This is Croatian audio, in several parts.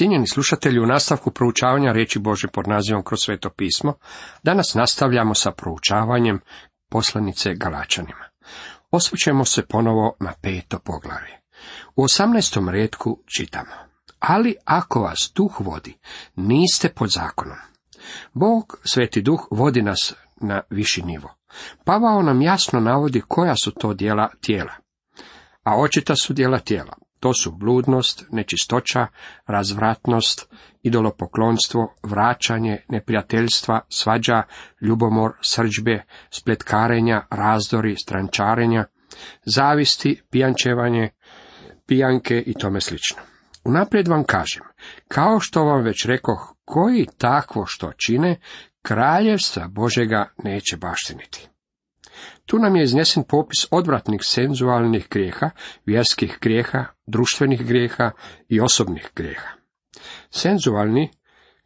Cijenjeni slušatelji, u nastavku proučavanja riječi Bože pod nazivom kroz sveto pismo, danas nastavljamo sa proučavanjem poslanice Galačanima. Osvrćemo se ponovo na peto poglavlje. U osamnaestom redku čitamo. Ali ako vas duh vodi, niste pod zakonom. Bog, sveti duh, vodi nas na viši nivo. Pavao nam jasno navodi koja su to dijela tijela. A očita su dijela tijela. To su bludnost, nečistoća, razvratnost, idolopoklonstvo, vraćanje, neprijateljstva, svađa, ljubomor, srđbe, spletkarenja, razdori, strančarenja, zavisti, pijančevanje, pijanke i tome slično. Unaprijed vam kažem, kao što vam već rekoh, koji takvo što čine, kraljevstva Božega neće baštiniti. Tu nam je iznesen popis odvratnih senzualnih grijeha, vjerskih grijeha, društvenih grijeha i osobnih grijeha. Senzualni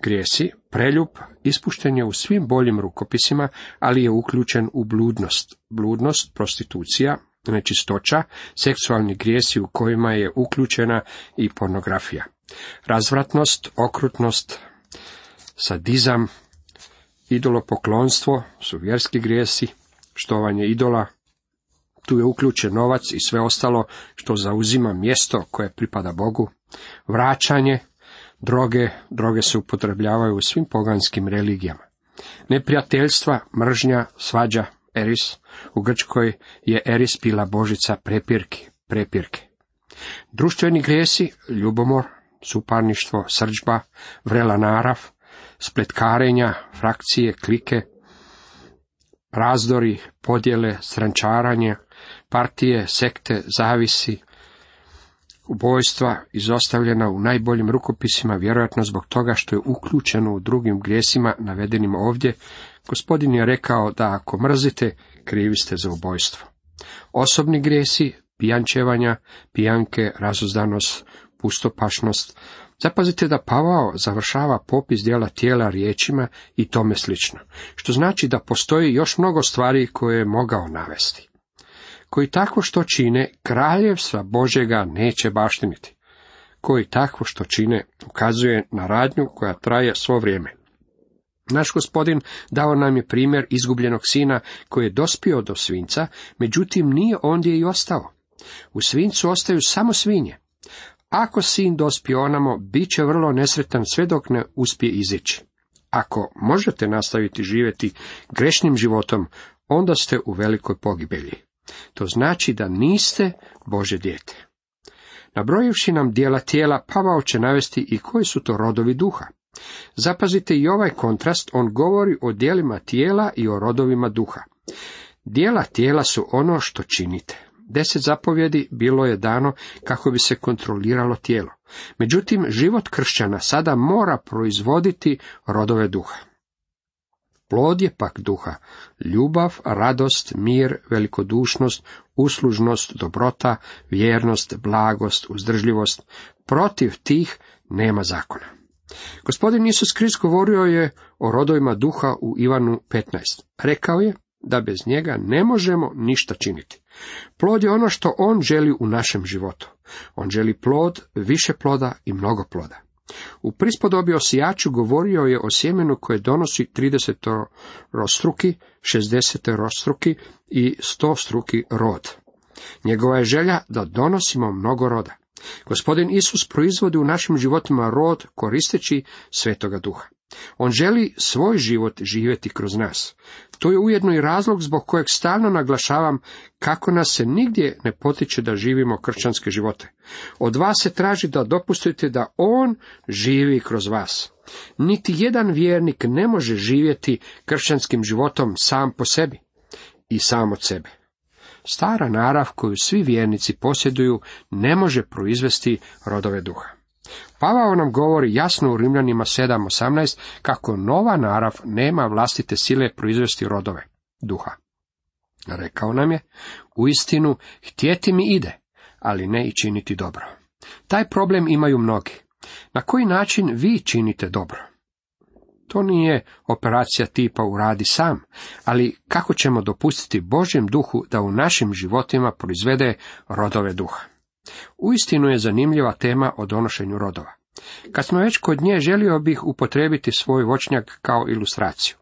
grijesi, preljub, ispušten je u svim boljim rukopisima, ali je uključen u bludnost. Bludnost, prostitucija, nečistoća, seksualni grijesi u kojima je uključena i pornografija. Razvratnost, okrutnost, sadizam, idolopoklonstvo su vjerski grijesi, štovanje idola, tu je uključen novac i sve ostalo što zauzima mjesto koje pripada Bogu, vraćanje, droge, droge se upotrebljavaju u svim poganskim religijama. Neprijateljstva, mržnja, svađa, eris, u Grčkoj je eris pila božica prepirki, prepirke. Društveni grijesi, ljubomor, suparništvo, srđba, vrela narav, spletkarenja, frakcije, klike, razdori, podjele, srančaranje, partije, sekte, zavisi, ubojstva izostavljena u najboljim rukopisima, vjerojatno zbog toga što je uključeno u drugim grijesima navedenim ovdje, gospodin je rekao da ako mrzite, krivi ste za ubojstvo. Osobni grijesi, pijančevanja, pijanke, razuzdanost, pustopašnost, Zapazite da Pavao završava popis dijela tijela riječima i tome slično, što znači da postoji još mnogo stvari koje je mogao navesti. Koji takvo što čine, kraljevstva Božega neće baštiniti. Koji takvo što čine, ukazuje na radnju koja traje svo vrijeme. Naš gospodin dao nam je primjer izgubljenog sina koji je dospio do svinca, međutim nije ondje i ostao. U svincu ostaju samo svinje. Ako sin dospije onamo, bit će vrlo nesretan sve dok ne uspije izići. Ako možete nastaviti živjeti grešnim životom, onda ste u velikoj pogibelji. To znači da niste Bože dijete. Nabrojivši nam dijela tijela, Pavao će navesti i koji su to rodovi duha. Zapazite i ovaj kontrast, on govori o dijelima tijela i o rodovima duha. Dijela tijela su ono što činite. Deset zapovjedi bilo je dano kako bi se kontroliralo tijelo. Međutim, život kršćana sada mora proizvoditi rodove duha. Plod je pak duha, ljubav, radost, mir, velikodušnost, uslužnost, dobrota, vjernost, blagost, uzdržljivost. Protiv tih nema zakona. Gospodin Isus Krist govorio je o rodovima duha u Ivanu 15. Rekao je da bez njega ne možemo ništa činiti. Plod je ono što on želi u našem životu. On želi plod, više ploda i mnogo ploda. U prispodobi o sijaču govorio je o sjemenu koje donosi 30 rostruki, 60 rostruki i 100 struki rod. Njegova je želja da donosimo mnogo roda. Gospodin Isus proizvodi u našim životima rod koristeći svetoga duha. On želi svoj život živjeti kroz nas. To je ujedno i razlog zbog kojeg stalno naglašavam kako nas se nigdje ne potiče da živimo kršćanske živote. Od vas se traži da dopustite da On živi kroz vas. Niti jedan vjernik ne može živjeti kršćanskim životom sam po sebi i sam od sebe. Stara narav koju svi vjernici posjeduju ne može proizvesti rodove duha. Pavao nam govori jasno u Rimljanima 7.18 kako nova narav nema vlastite sile proizvesti rodove duha. Rekao nam je, u istinu, htjeti mi ide, ali ne i činiti dobro. Taj problem imaju mnogi. Na koji način vi činite dobro? To nije operacija tipa uradi sam, ali kako ćemo dopustiti Božjem duhu da u našim životima proizvede rodove duha? Uistinu je zanimljiva tema o donošenju rodova. Kad smo već kod nje, želio bih upotrebiti svoj voćnjak kao ilustraciju.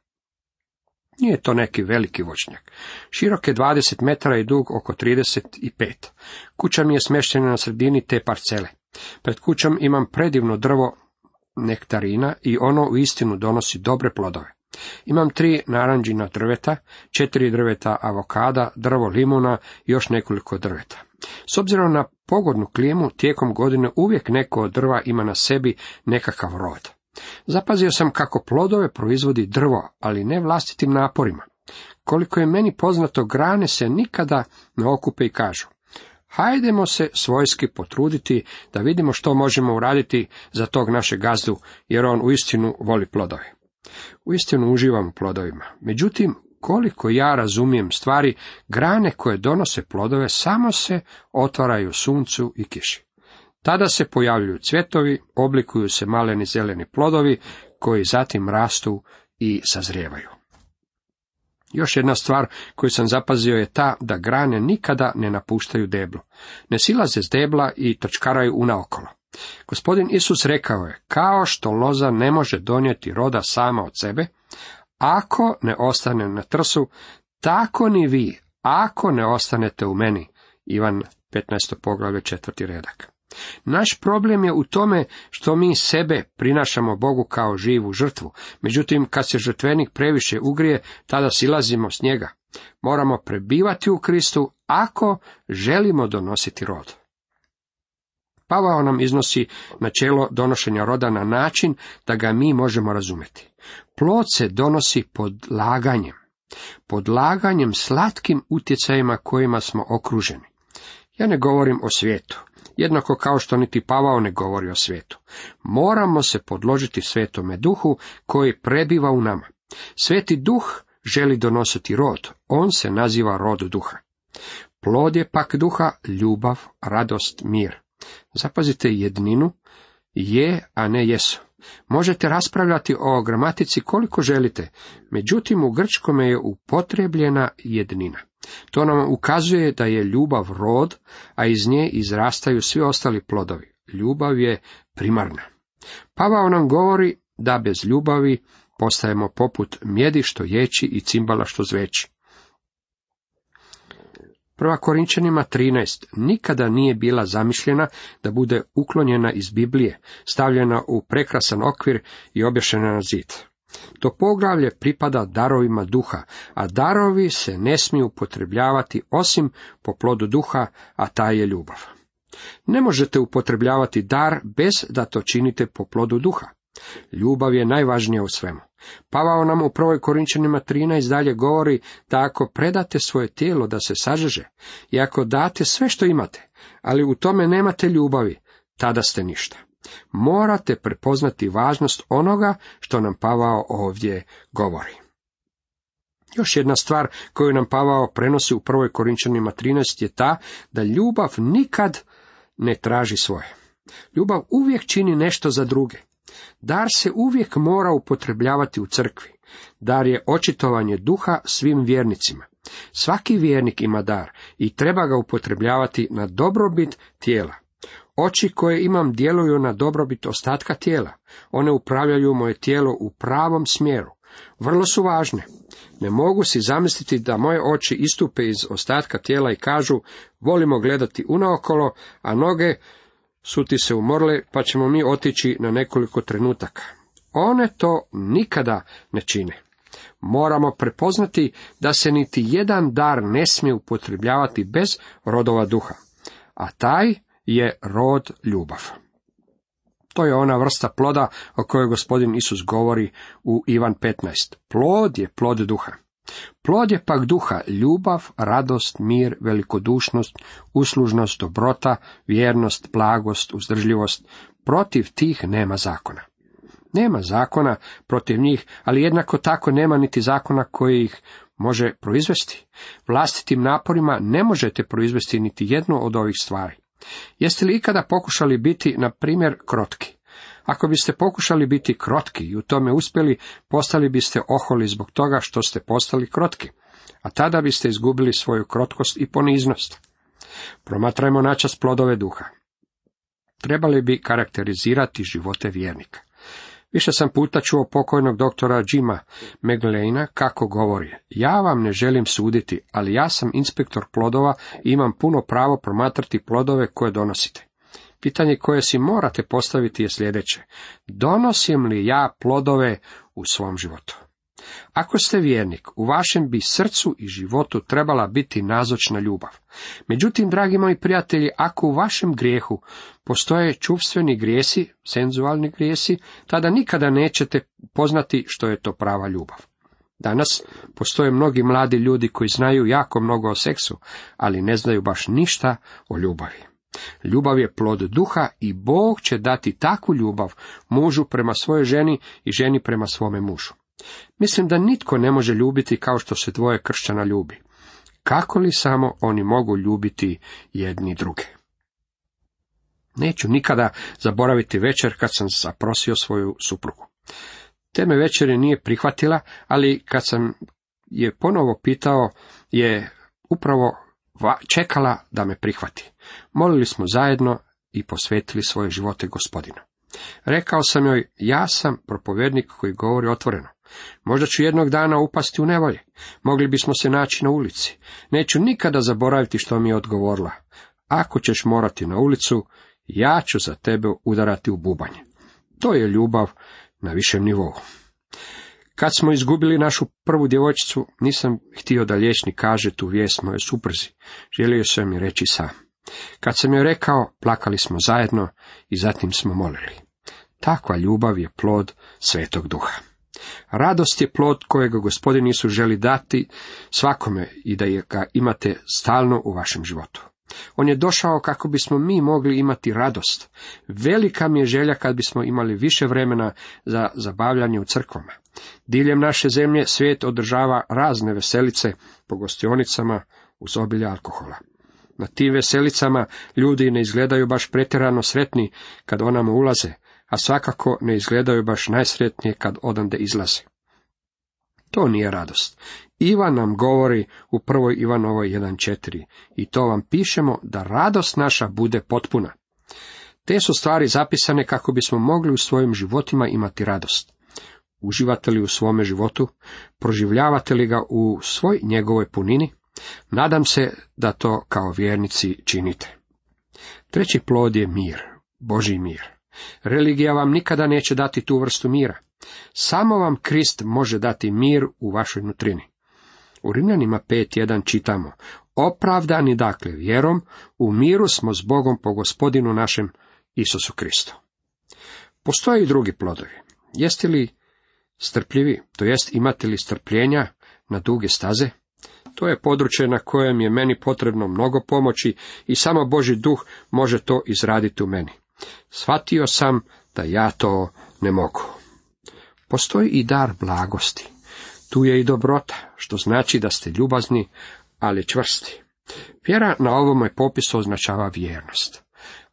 Nije to neki veliki voćnjak. Širok je 20 metara i dug oko 35. Kuća mi je smještena na sredini te parcele. Pred kućom imam predivno drvo nektarina i ono u istinu donosi dobre plodove. Imam tri naranđina drveta, četiri drveta avokada, drvo limuna i još nekoliko drveta. S obzirom na pogodnu klimu, tijekom godine uvijek neko od drva ima na sebi nekakav rod. Zapazio sam kako plodove proizvodi drvo, ali ne vlastitim naporima. Koliko je meni poznato, grane se nikada ne okupe i kažu. Hajdemo se svojski potruditi da vidimo što možemo uraditi za tog našeg gazdu, jer on uistinu voli plodove. Uistinu uživam u plodovima. Međutim, koliko ja razumijem stvari, grane koje donose plodove samo se otvaraju suncu i kiši. Tada se pojavljuju cvjetovi, oblikuju se maleni zeleni plodovi, koji zatim rastu i sazrijevaju. Još jedna stvar koju sam zapazio je ta da grane nikada ne napuštaju deblo. Ne silaze s debla i točkaraju unaokolo. Gospodin Isus rekao je, kao što loza ne može donijeti roda sama od sebe, ako ne ostane na trsu, tako ni vi, ako ne ostanete u meni. Ivan 15. poglavlje četvrti redak. Naš problem je u tome što mi sebe prinašamo Bogu kao živu žrtvu. Međutim, kad se žrtvenik previše ugrije, tada silazimo s njega. Moramo prebivati u Kristu ako želimo donositi rod. Pavao nam iznosi načelo donošenja roda na način da ga mi možemo razumjeti. Plod se donosi pod laganjem, pod laganjem slatkim utjecajima kojima smo okruženi. Ja ne govorim o svijetu, jednako kao što niti Pavao ne govori o svijetu. Moramo se podložiti svetome duhu koji prebiva u nama. Sveti duh želi donositi rod, on se naziva rod duha. Plod je pak duha ljubav, radost, mir. Zapazite jedninu, je, a ne jesu. Možete raspravljati o gramatici koliko želite, međutim u grčkome je upotrebljena jednina. To nam ukazuje da je ljubav rod, a iz nje izrastaju svi ostali plodovi. Ljubav je primarna. Pavao nam govori da bez ljubavi postajemo poput mjedi što ječi i cimbala što zveći. Prva Korinčanima 13 nikada nije bila zamišljena da bude uklonjena iz Biblije, stavljena u prekrasan okvir i obješena na zid. To poglavlje pripada darovima duha, a darovi se ne smiju upotrebljavati osim po plodu duha, a taj je ljubav. Ne možete upotrebljavati dar bez da to činite po plodu duha. Ljubav je najvažnija u svemu. Pavao nam u prvoj Korinčanima 13 dalje govori da ako predate svoje tijelo da se sažeže i ako date sve što imate, ali u tome nemate ljubavi, tada ste ništa. Morate prepoznati važnost onoga što nam Pavao ovdje govori. Još jedna stvar koju nam Pavao prenosi u prvoj Korinčanima 13 je ta da ljubav nikad ne traži svoje. Ljubav uvijek čini nešto za druge. Dar se uvijek mora upotrebljavati u crkvi. Dar je očitovanje duha svim vjernicima. Svaki vjernik ima dar i treba ga upotrebljavati na dobrobit tijela. Oči koje imam djeluju na dobrobit ostatka tijela. One upravljaju moje tijelo u pravom smjeru. Vrlo su važne. Ne mogu si zamisliti da moje oči istupe iz ostatka tijela i kažu volimo gledati unaokolo, a noge su ti se umorle, pa ćemo mi otići na nekoliko trenutaka. One to nikada ne čine. Moramo prepoznati da se niti jedan dar ne smije upotrebljavati bez rodova duha, a taj je rod ljubav. To je ona vrsta ploda o kojoj gospodin Isus govori u Ivan 15. Plod je plod duha. Plod je pak duha ljubav, radost, mir, velikodušnost, uslužnost, dobrota, vjernost, blagost, uzdržljivost. Protiv tih nema zakona. Nema zakona protiv njih, ali jednako tako nema niti zakona koji ih može proizvesti. Vlastitim naporima ne možete proizvesti niti jednu od ovih stvari. Jeste li ikada pokušali biti, na primjer, krotki? Ako biste pokušali biti krotki i u tome uspjeli, postali biste oholi zbog toga što ste postali krotki, a tada biste izgubili svoju krotkost i poniznost. Promatrajmo načas plodove duha. trebali bi karakterizirati živote vjernika. Više sam puta čuo pokojnog doktora Jima Meglejna kako govori, ja vam ne želim suditi, ali ja sam inspektor plodova i imam puno pravo promatrati plodove koje donosite. Pitanje koje si morate postaviti je sljedeće. Donosim li ja plodove u svom životu? Ako ste vjernik, u vašem bi srcu i životu trebala biti nazočna ljubav. Međutim, dragi moji prijatelji, ako u vašem grijehu postoje čuvstveni grijesi, senzualni grijesi, tada nikada nećete poznati što je to prava ljubav. Danas postoje mnogi mladi ljudi koji znaju jako mnogo o seksu, ali ne znaju baš ništa o ljubavi. Ljubav je plod duha i Bog će dati takvu ljubav mužu prema svojoj ženi i ženi prema svome mužu. Mislim da nitko ne može ljubiti kao što se dvoje kršćana ljubi. Kako li samo oni mogu ljubiti jedni druge? Neću nikada zaboraviti večer kad sam zaprosio svoju suprugu. Teme večeri nije prihvatila, ali kad sam je ponovo pitao, je upravo čekala da me prihvati. Molili smo zajedno i posvetili svoje živote gospodinu. Rekao sam joj, ja sam propovjednik koji govori otvoreno. Možda ću jednog dana upasti u nevolje. Mogli bismo se naći na ulici. Neću nikada zaboraviti što mi je odgovorila. Ako ćeš morati na ulicu, ja ću za tebe udarati u bubanje. To je ljubav na višem nivou. Kad smo izgubili našu prvu djevojčicu, nisam htio da liječnik kaže tu vijest moje suprzi. Želio sam mi reći sam. Kad sam joj rekao, plakali smo zajedno i zatim smo molili. Takva ljubav je plod svetog duha. Radost je plod kojega gospodin Isus želi dati svakome i da ga imate stalno u vašem životu. On je došao kako bismo mi mogli imati radost. Velika mi je želja kad bismo imali više vremena za zabavljanje u crkvama. Diljem naše zemlje svijet održava razne veselice po gostionicama uz obilje alkohola. Na tim veselicama ljudi ne izgledaju baš pretjerano sretni kad onamo ulaze, a svakako ne izgledaju baš najsretnije kad odande izlaze. To nije radost. Ivan nam govori u prvoj Ivanovoj 1.4 i to vam pišemo da radost naša bude potpuna. Te su stvari zapisane kako bismo mogli u svojim životima imati radost. Uživate li u svome životu? Proživljavate li ga u svoj njegovoj punini? Nadam se da to kao vjernici činite. Treći plod je mir, Boži mir. Religija vam nikada neće dati tu vrstu mira. Samo vam Krist može dati mir u vašoj nutrini. U Rimljanima 5.1 čitamo, opravdani dakle vjerom, u miru smo s Bogom po gospodinu našem Isusu Kristu. Postoje i drugi plodovi. Jeste li strpljivi, to jest imate li strpljenja na duge staze? To je područje na kojem je meni potrebno mnogo pomoći i samo Boži duh može to izraditi u meni. Shvatio sam da ja to ne mogu. Postoji i dar blagosti. Tu je i dobrota, što znači da ste ljubazni, ali čvrsti. Vjera na ovome popisu označava vjernost.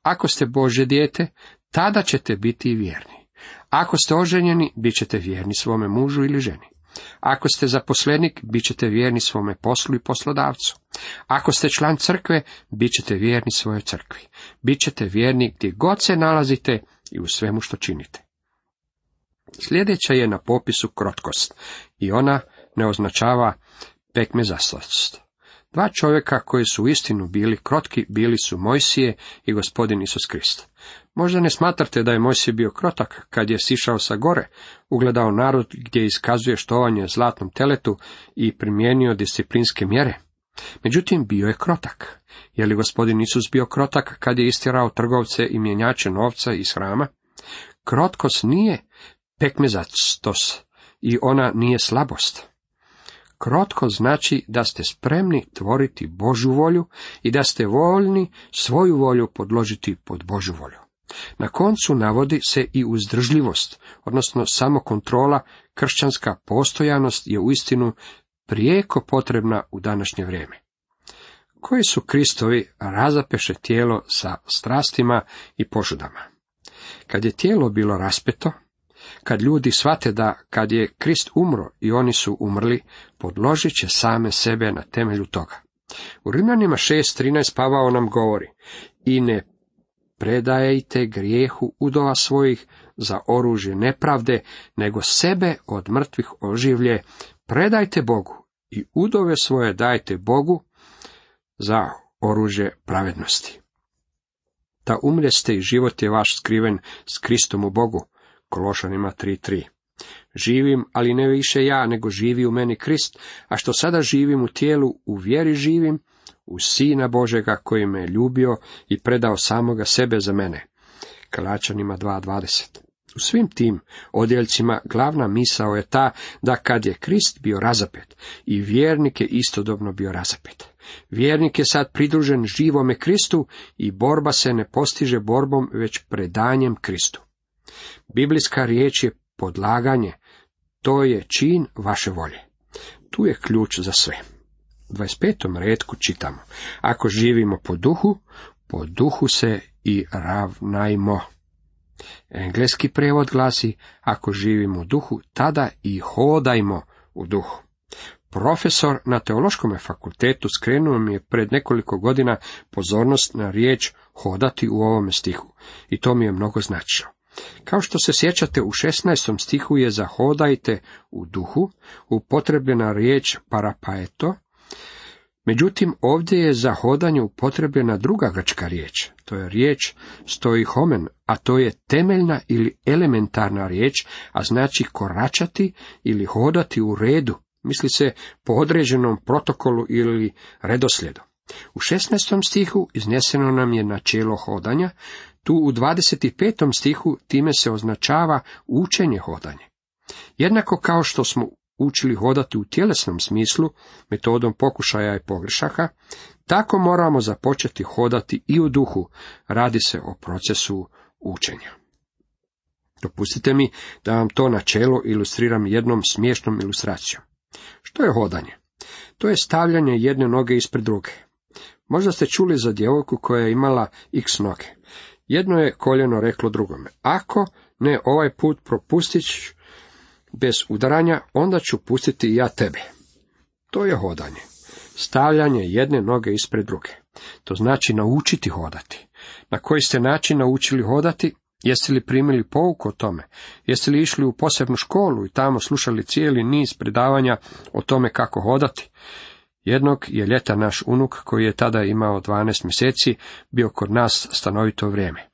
Ako ste Bože dijete, tada ćete biti vjerni. Ako ste oženjeni, bit ćete vjerni svome mužu ili ženi. Ako ste zaposlenik, bit ćete vjerni svome poslu i poslodavcu. Ako ste član crkve, bit ćete vjerni svojoj crkvi. Bićete vjerni gdje god se nalazite i u svemu što činite. Sljedeća je na popisu krotkost i ona ne označava pekmezaslost. Dva čovjeka koji su istinu bili krotki bili su Mojsije i gospodin Isus Krist. Možda ne smatrate da je Mojsije bio krotak kad je sišao sa gore, ugledao narod gdje iskazuje štovanje zlatnom teletu i primijenio disciplinske mjere. Međutim, bio je krotak. Je li gospodin Isus bio krotak kad je istjerao trgovce i mjenjače novca iz hrama? Krotkos nije pekmezactos i ona nije slabost. Krotko znači da ste spremni tvoriti Božu volju i da ste voljni svoju volju podložiti pod Božu volju. Na koncu navodi se i uzdržljivost, odnosno samokontrola, kršćanska postojanost je uistinu prijeko potrebna u današnje vrijeme. Koji su Kristovi razapeše tijelo sa strastima i požudama? Kad je tijelo bilo raspeto, kad ljudi shvate da kad je Krist umro i oni su umrli, podložit će same sebe na temelju toga. U Rimljanima 6.13 Pavao nam govori, i ne predajte grijehu udova svojih za oružje nepravde, nego sebe od mrtvih oživlje, predajte Bogu i udove svoje dajte Bogu za oružje pravednosti. Da umreste i život je vaš skriven s Kristom u Bogu, Kološanima 3.3. Živim, ali ne više ja, nego živi u meni Krist, a što sada živim u tijelu, u vjeri živim, u Sina Božega koji me je ljubio i predao samoga sebe za mene. Kalačanima 2.20 U svim tim odjeljcima glavna misao je ta da kad je Krist bio razapet i vjernik je istodobno bio razapet. Vjernik je sad pridružen živome Kristu i borba se ne postiže borbom već predanjem Kristu. Biblijska riječ je podlaganje, to je čin vaše volje. Tu je ključ za sve. 25. redku čitamo. Ako živimo po duhu, po duhu se i ravnajmo. Engleski prevod glasi, ako živimo u duhu, tada i hodajmo u duhu. Profesor na teološkom fakultetu skrenuo mi je pred nekoliko godina pozornost na riječ hodati u ovome stihu i to mi je mnogo značilo. Kao što se sjećate, u 16. stihu je za hodajte u duhu upotrebljena riječ parapaeto, međutim ovdje je za hodanje upotrebljena druga grčka riječ, to je riječ stoji homen, a to je temeljna ili elementarna riječ, a znači koračati ili hodati u redu, misli se po određenom protokolu ili redoslijedu. U 16. stihu izneseno nam je načelo hodanja, tu u 25. stihu time se označava učenje hodanje. Jednako kao što smo učili hodati u tjelesnom smislu, metodom pokušaja i pogrešaka, tako moramo započeti hodati i u duhu, radi se o procesu učenja. Dopustite mi da vam to načelo ilustriram jednom smiješnom ilustracijom. Što je hodanje? To je stavljanje jedne noge ispred druge. Možda ste čuli za djevojku koja je imala x noge. Jedno je koljeno reklo drugome, ako ne ovaj put propustit bez udaranja, onda ću pustiti ja tebe. To je hodanje. Stavljanje jedne noge ispred druge. To znači naučiti hodati. Na koji ste način naučili hodati? Jeste li primili pouku o tome? Jeste li išli u posebnu školu i tamo slušali cijeli niz predavanja o tome kako hodati? Jednog je ljeta naš unuk, koji je tada imao 12 mjeseci, bio kod nas stanovito vrijeme.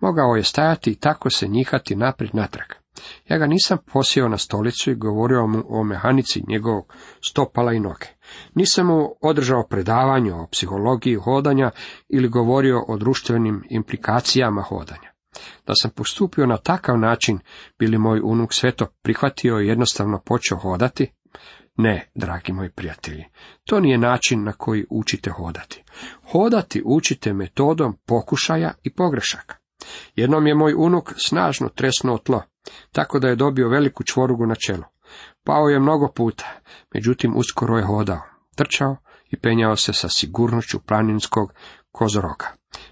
Mogao je stajati i tako se njihati naprijed natrag. Ja ga nisam posjeo na stolicu i govorio mu o mehanici njegovog stopala i noge. Nisam mu održao predavanje o psihologiji hodanja ili govorio o društvenim implikacijama hodanja. Da sam postupio na takav način, bili moj unuk sve to prihvatio i jednostavno počeo hodati? Ne, dragi moji prijatelji, to nije način na koji učite hodati. Hodati učite metodom pokušaja i pogrešaka. Jednom je moj unuk snažno tresnuo tlo, tako da je dobio veliku čvorugu na čelu. Pao je mnogo puta, međutim uskoro je hodao, trčao i penjao se sa sigurnošću planinskog kozoroga.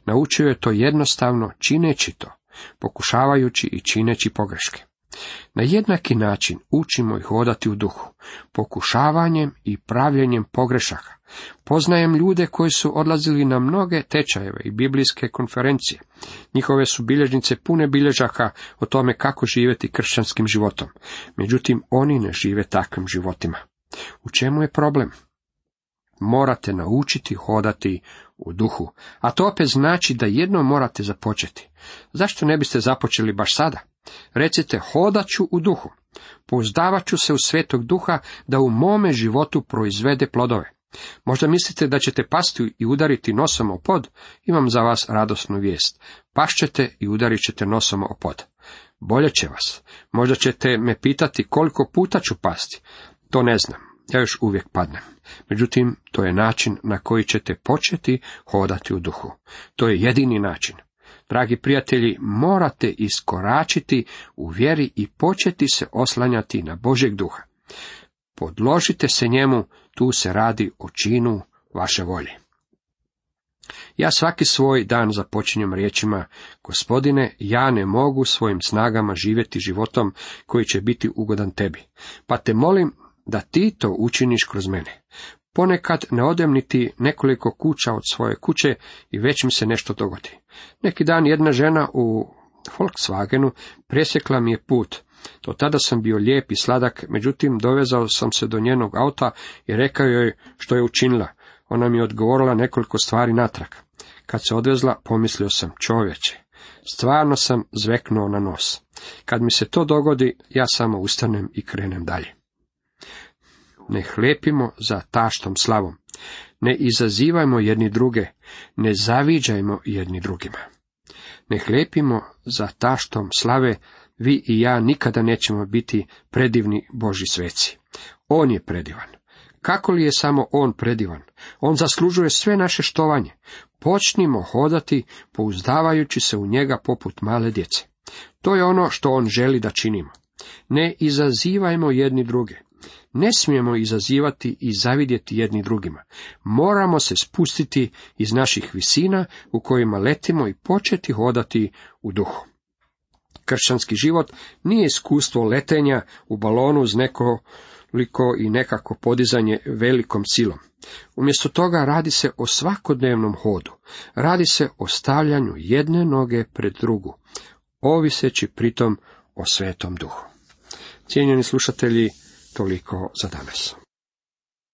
Naučio je to jednostavno čineći to, pokušavajući i čineći pogreške. Na jednaki način učimo ih hodati u duhu, pokušavanjem i pravljenjem pogrešaka. Poznajem ljude koji su odlazili na mnoge tečajeve i biblijske konferencije. Njihove su bilježnice pune bilježaka o tome kako živjeti kršćanskim životom. Međutim, oni ne žive takvim životima. U čemu je problem? Morate naučiti hodati u duhu, a to opet znači da jedno morate započeti. Zašto ne biste započeli baš sada? Recite, hodat ću u duhu. Pouzdavat ću se u svetog duha da u mome životu proizvede plodove. Možda mislite da ćete pasti i udariti nosom o pod? Imam za vas radosnu vijest. Pašćete i udarit ćete nosom o pod. Bolje će vas. Možda ćete me pitati koliko puta ću pasti. To ne znam. Ja još uvijek padnem. Međutim, to je način na koji ćete početi hodati u duhu. To je jedini način. Dragi prijatelji, morate iskoračiti u vjeri i početi se oslanjati na Božeg duha. Podložite se njemu, tu se radi o činu vaše volje. Ja svaki svoj dan započinjem riječima, gospodine, ja ne mogu svojim snagama živjeti životom koji će biti ugodan tebi, pa te molim da ti to učiniš kroz mene. Ponekad ne odem niti nekoliko kuća od svoje kuće i već mi se nešto dogodi. Neki dan jedna žena u Volkswagenu presjekla mi je put. Do tada sam bio lijep i sladak, međutim dovezao sam se do njenog auta i rekao joj što je učinila. Ona mi je odgovorila nekoliko stvari natrag. Kad se odvezla, pomislio sam, čovječe, stvarno sam zveknuo na nos. Kad mi se to dogodi, ja samo ustanem i krenem dalje. Ne hlepimo za taštom slavom. Ne izazivajmo jedni druge, ne zaviđajmo jedni drugima. Ne hlepimo za taštom slave, vi i ja nikada nećemo biti predivni Boži sveci. On je predivan. Kako li je samo on predivan? On zaslužuje sve naše štovanje. Počnimo hodati pouzdavajući se u njega poput male djece. To je ono što on želi da činimo. Ne izazivajmo jedni druge. Ne smijemo izazivati i zavidjeti jedni drugima. Moramo se spustiti iz naših visina u kojima letimo i početi hodati u duhu. Kršćanski život nije iskustvo letenja u balonu uz nekoliko i nekako podizanje velikom silom. Umjesto toga radi se o svakodnevnom hodu. Radi se o stavljanju jedne noge pred drugu, oviseći pritom o svetom duhu. Cijenjeni slušatelji, toliko za danas.